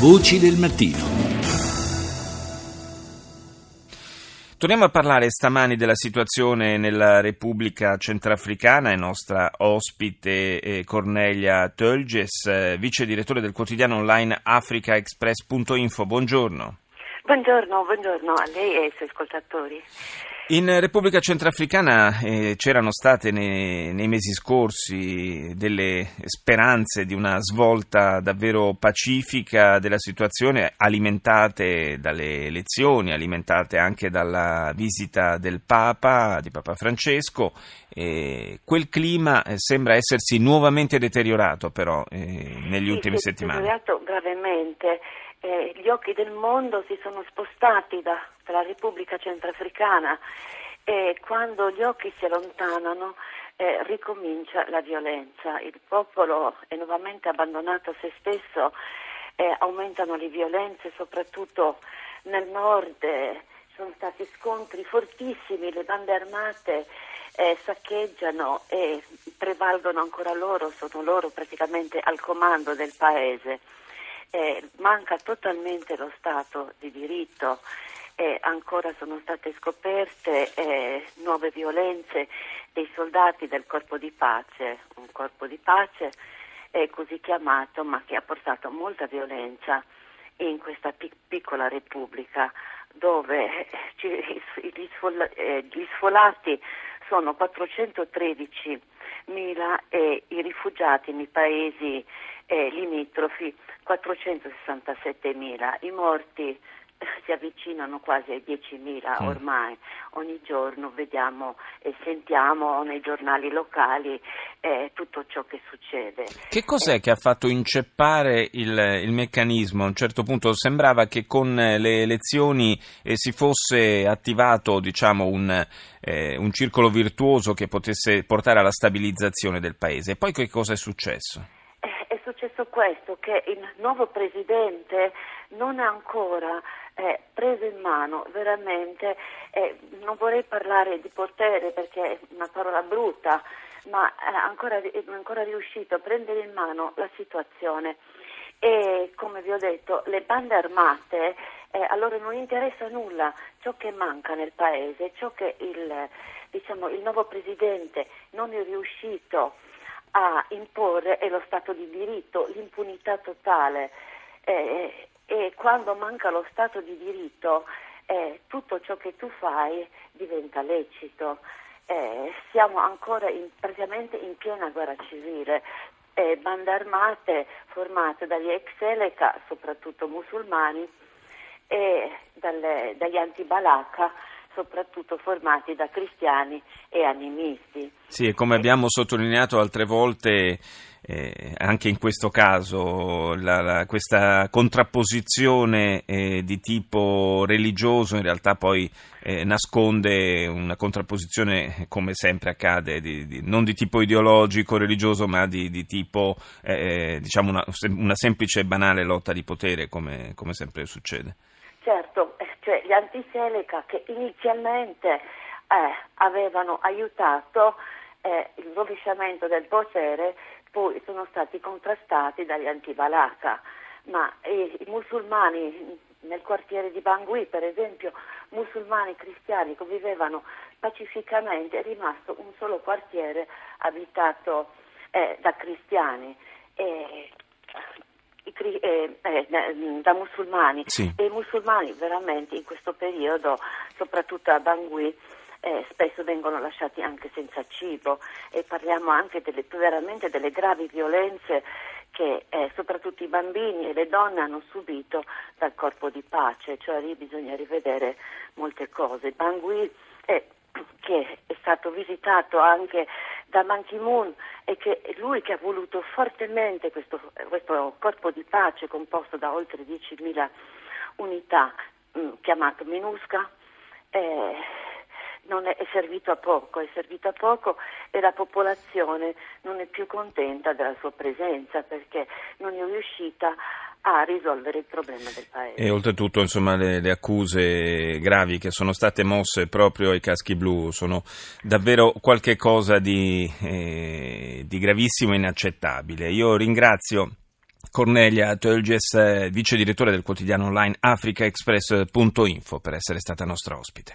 Voci del mattino. Torniamo a parlare stamani della situazione nella Repubblica Centrafricana. È nostra ospite eh, Cornelia Tölges, eh, vice direttore del quotidiano online africaexpress.info. Buongiorno. Buongiorno, buongiorno a lei e ai suoi ascoltatori. In Repubblica Centrafricana eh, c'erano state nei, nei, mesi scorsi delle speranze di una svolta davvero pacifica della situazione, alimentate dalle elezioni, alimentate anche dalla visita del Papa, di Papa Francesco. Eh, quel clima eh, sembra essersi nuovamente deteriorato però eh, negli sì, ultimi settimane. Deteriorato gravemente. Eh, gli occhi del mondo si sono spostati da, dalla Repubblica Centrafricana e quando gli occhi si allontanano eh, ricomincia la violenza. Il popolo è nuovamente abbandonato a se stesso, eh, aumentano le violenze soprattutto nel nord, eh, sono stati scontri fortissimi, le bande armate eh, saccheggiano e prevalgono ancora loro, sono loro praticamente al comando del paese eh, manca totalmente lo Stato di diritto, eh, ancora sono state scoperte eh, nuove violenze dei soldati del corpo di pace, un corpo di pace così chiamato ma che ha portato molta violenza in questa pic- piccola repubblica dove ci, gli, sfola, eh, gli sfolati sono 413 mila e i rifugiati nei paesi eh, limitrofi 467 mila. I morti si avvicinano quasi ai 10.000 mm. ormai, ogni giorno vediamo e sentiamo nei giornali locali eh, tutto ciò che succede. Che cos'è eh. che ha fatto inceppare il, il, meccanismo? A un certo punto sembrava che con le elezioni eh, si fosse attivato diciamo, un, eh, un circolo virtuoso che potesse portare alla stabilizzazione del paese. E poi che cosa è successo? È successo questo, che il nuovo presidente non ha ancora eh, preso in mano veramente, eh, non vorrei parlare di potere perché è una parola brutta, ma ancora, è ancora riuscito a prendere in mano la situazione. E come vi ho detto le bande armate eh, a loro non interessa nulla ciò che manca nel paese, ciò che il, diciamo, il nuovo presidente non è riuscito a imporre è lo Stato di diritto, l'impunità totale. Eh, e quando manca lo Stato di diritto eh, tutto ciò che tu fai diventa lecito. Eh, siamo ancora in, praticamente in piena guerra civile. Eh, bande armate formate dagli ex Eleca, soprattutto musulmani, e dalle, dagli anti-Balaka, soprattutto formati da cristiani e animisti. Sì, e come abbiamo sottolineato altre volte, eh, anche in questo caso la, la, questa contrapposizione eh, di tipo religioso in realtà poi eh, nasconde una contrapposizione come sempre accade di, di, non di tipo ideologico religioso ma di, di tipo eh, diciamo una, una, semplice e banale lotta di potere come, come sempre succede certo eh, cioè gli antiseleca che inizialmente eh, avevano aiutato il rovesciamento del potere poi sono stati contrastati dagli antibalaka, ma i, i musulmani nel quartiere di Bangui, per esempio, musulmani cristiani convivevano pacificamente, è rimasto un solo quartiere abitato eh, da cristiani. E, eh, eh, da musulmani sì. e i musulmani veramente in questo periodo, soprattutto a Bangui, eh, spesso vengono lasciati anche senza cibo e parliamo anche delle, veramente delle gravi violenze che eh, soprattutto i bambini e le donne hanno subito dal corpo di pace, cioè lì bisogna rivedere molte cose. Bangui eh, che è stato visitato anche da Ban Ki-moon e che è lui che ha voluto fortemente questo, questo corpo di pace composto da oltre 10.000 unità mh, mm, chiamato MINUSCA. Eh, non è, è, servito a poco, è servito a poco e la popolazione non è più contenta della sua presenza perché non è riuscita a risolvere il problema del paese. E oltretutto insomma, le, le, accuse gravi che sono state mosse proprio ai caschi blu sono davvero qualcosa di, eh, di gravissimo e inaccettabile. Io ringrazio Cornelia Tölges, vice direttore del quotidiano online africaexpress.info per essere stata nostra ospite.